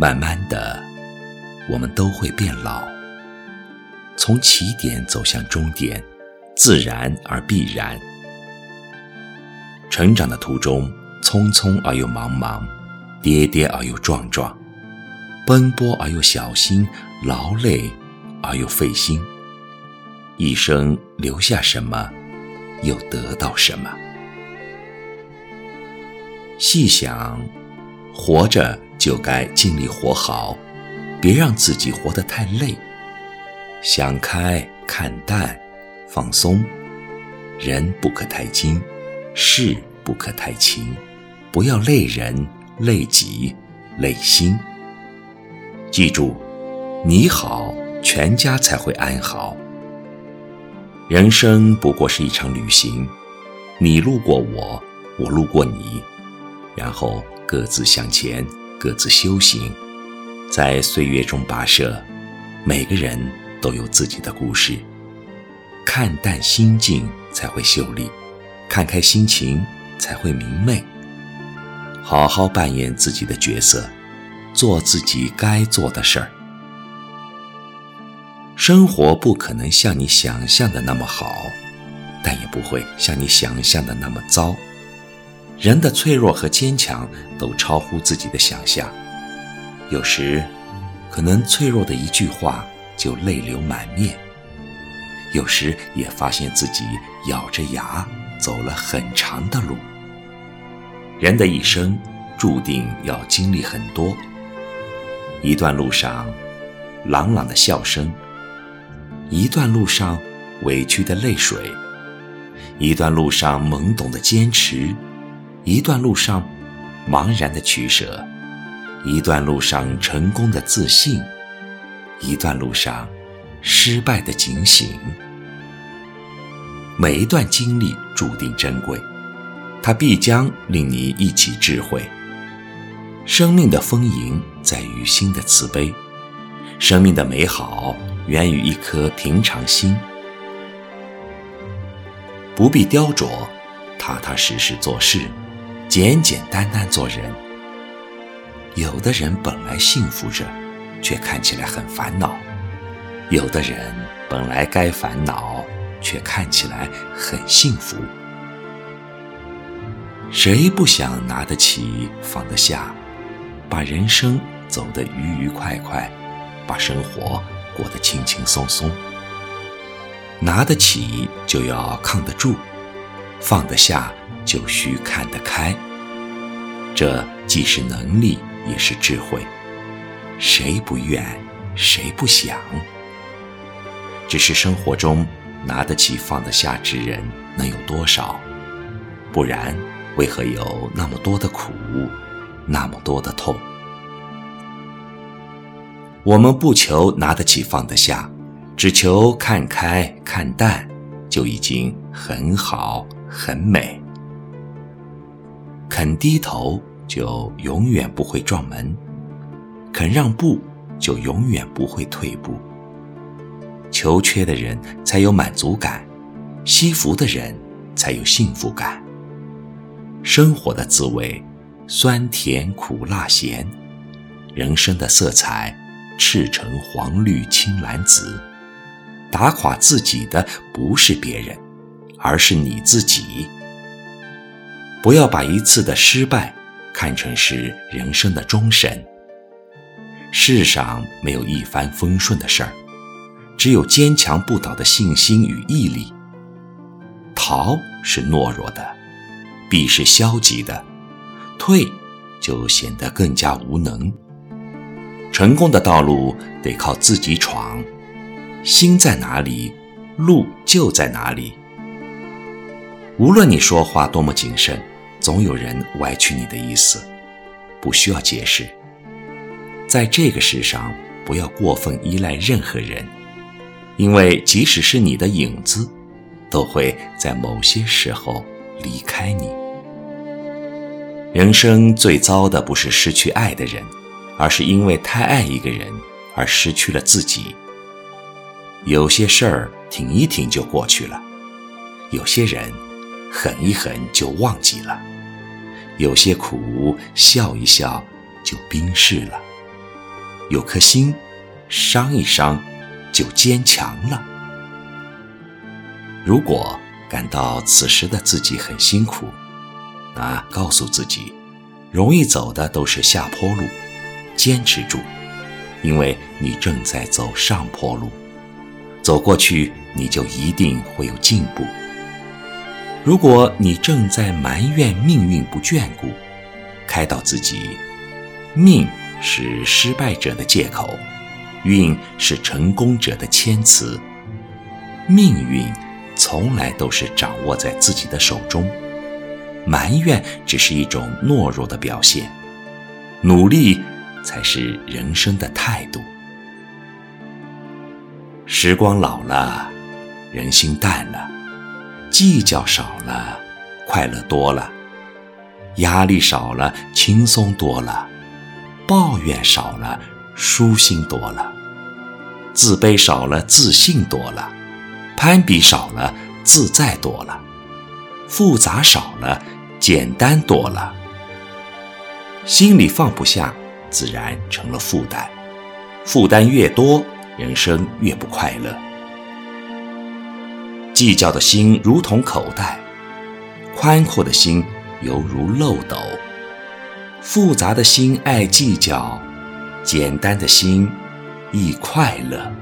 慢慢的，我们都会变老。从起点走向终点，自然而必然。成长的途中，匆匆而又茫茫，跌跌而又撞撞，奔波而又小心，劳累而又费心。一生留下什么，又得到什么？细想，活着就该尽力活好，别让自己活得太累。想开，看淡，放松，人不可太精，事不可太勤，不要累人、累己、累心。记住，你好，全家才会安好。人生不过是一场旅行，你路过我，我路过你。然后各自向前，各自修行，在岁月中跋涉。每个人都有自己的故事。看淡心境才会秀丽，看开心情才会明媚。好好扮演自己的角色，做自己该做的事儿。生活不可能像你想象的那么好，但也不会像你想象的那么糟。人的脆弱和坚强都超乎自己的想象，有时可能脆弱的一句话就泪流满面，有时也发现自己咬着牙走了很长的路。人的一生注定要经历很多，一段路上朗朗的笑声，一段路上委屈的泪水，一段路上懵懂的坚持。一段路上，茫然的取舍；一段路上，成功的自信；一段路上，失败的警醒。每一段经历注定珍贵，它必将令你一起智慧。生命的丰盈在于心的慈悲，生命的美好源于一颗平常心。不必雕琢，踏踏实实做事。简简单单做人，有的人本来幸福着，却看起来很烦恼；有的人本来该烦恼，却看起来很幸福。谁不想拿得起，放得下，把人生走得愉愉快快，把生活过得轻轻松松？拿得起就要抗得住，放得下。就需看得开，这既是能力，也是智慧。谁不愿，谁不想？只是生活中拿得起、放得下之人能有多少？不然，为何有那么多的苦，那么多的痛？我们不求拿得起、放得下，只求看开、看淡，就已经很好、很美。肯低头，就永远不会撞门；肯让步，就永远不会退步。求缺的人才有满足感，惜福的人才有幸福感。生活的滋味，酸甜苦辣咸；人生的色彩，赤橙黄绿青蓝紫。打垮自己的不是别人，而是你自己。不要把一次的失败看成是人生的终审。世上没有一帆风顺的事儿，只有坚强不倒的信心与毅力。逃是懦弱的，避是消极的，退就显得更加无能。成功的道路得靠自己闯，心在哪里，路就在哪里。无论你说话多么谨慎。总有人歪曲你的意思，不需要解释。在这个世上，不要过分依赖任何人，因为即使是你的影子，都会在某些时候离开你。人生最糟的不是失去爱的人，而是因为太爱一个人而失去了自己。有些事儿挺一挺就过去了，有些人狠一狠就忘记了。有些苦，笑一笑就冰释了。有颗心，伤一伤就坚强了。如果感到此时的自己很辛苦，那告诉自己，容易走的都是下坡路，坚持住，因为你正在走上坡路，走过去你就一定会有进步。如果你正在埋怨命运不眷顾，开导自己，命是失败者的借口，运是成功者的谦词，命运。从来都是掌握在自己的手中，埋怨只是一种懦弱的表现，努力才是人生的态度。时光老了，人心淡了，计较少了，快乐多了；压力少了，轻松多了；抱怨少了，舒心多了；自卑少了，自信多了。攀比少了，自在多了；复杂少了，简单多了。心里放不下，自然成了负担。负担越多，人生越不快乐。计较的心如同口袋，宽阔的心犹如漏斗。复杂的心爱计较，简单的心易快乐。